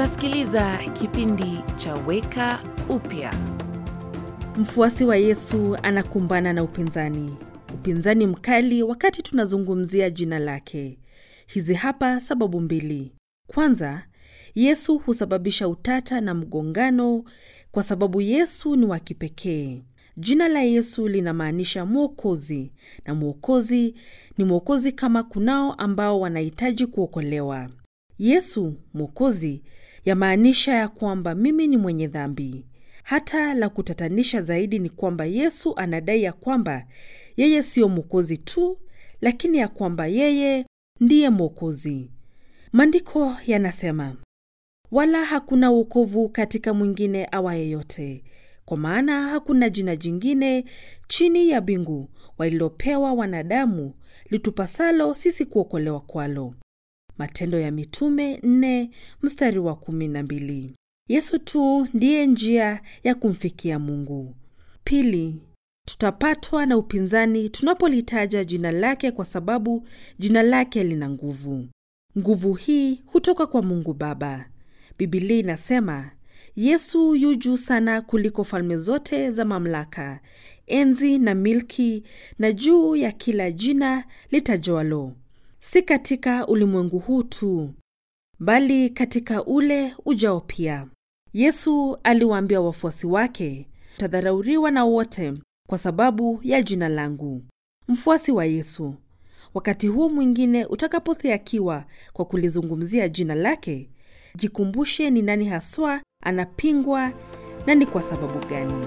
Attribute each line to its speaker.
Speaker 1: Unasikiliza kipindi cha Weka Upya.
Speaker 2: Mfuasi wa Yesu anakumbana na upinzani, upinzani mkali wakati tunazungumzia jina lake. Hizi hapa sababu mbili. Kwanza, Yesu husababisha utata na mgongano kwa sababu Yesu ni wa kipekee. Jina la Yesu linamaanisha mwokozi, na mwokozi ni mwokozi kama kunao ambao wanahitaji kuokolewa. Yesu mwokozi yamaanisha ya kwamba mimi ni mwenye dhambi. Hata la kutatanisha zaidi ni kwamba Yesu anadai ya kwamba yeye siyo mwokozi tu, lakini ya kwamba yeye ndiye mwokozi. Maandiko yanasema, wala hakuna wokovu katika mwingine awa yeyote, kwa maana hakuna jina jingine chini ya mbingu walilopewa wanadamu litupasalo sisi kuokolewa kwalo. Matendo ya Mitume nne mstari wa 12. Yesu tu ndiye njia ya kumfikia Mungu. Pili, tutapatwa na upinzani tunapolitaja jina lake kwa sababu jina lake lina nguvu. Nguvu hii hutoka kwa Mungu Baba. Biblia inasema Yesu yu juu sana kuliko falme zote za mamlaka, enzi na milki, na juu ya kila jina litajwalo, si katika ulimwengu huu tu, bali katika ule ujao pia. Yesu aliwaambia wafuasi wake, utadharauriwa na wote kwa sababu ya jina langu. Mfuasi wa Yesu, wakati huo mwingine utakapodhihakiwa kwa kulizungumzia jina lake, jikumbushe ni nani haswa anapingwa na ni kwa sababu gani.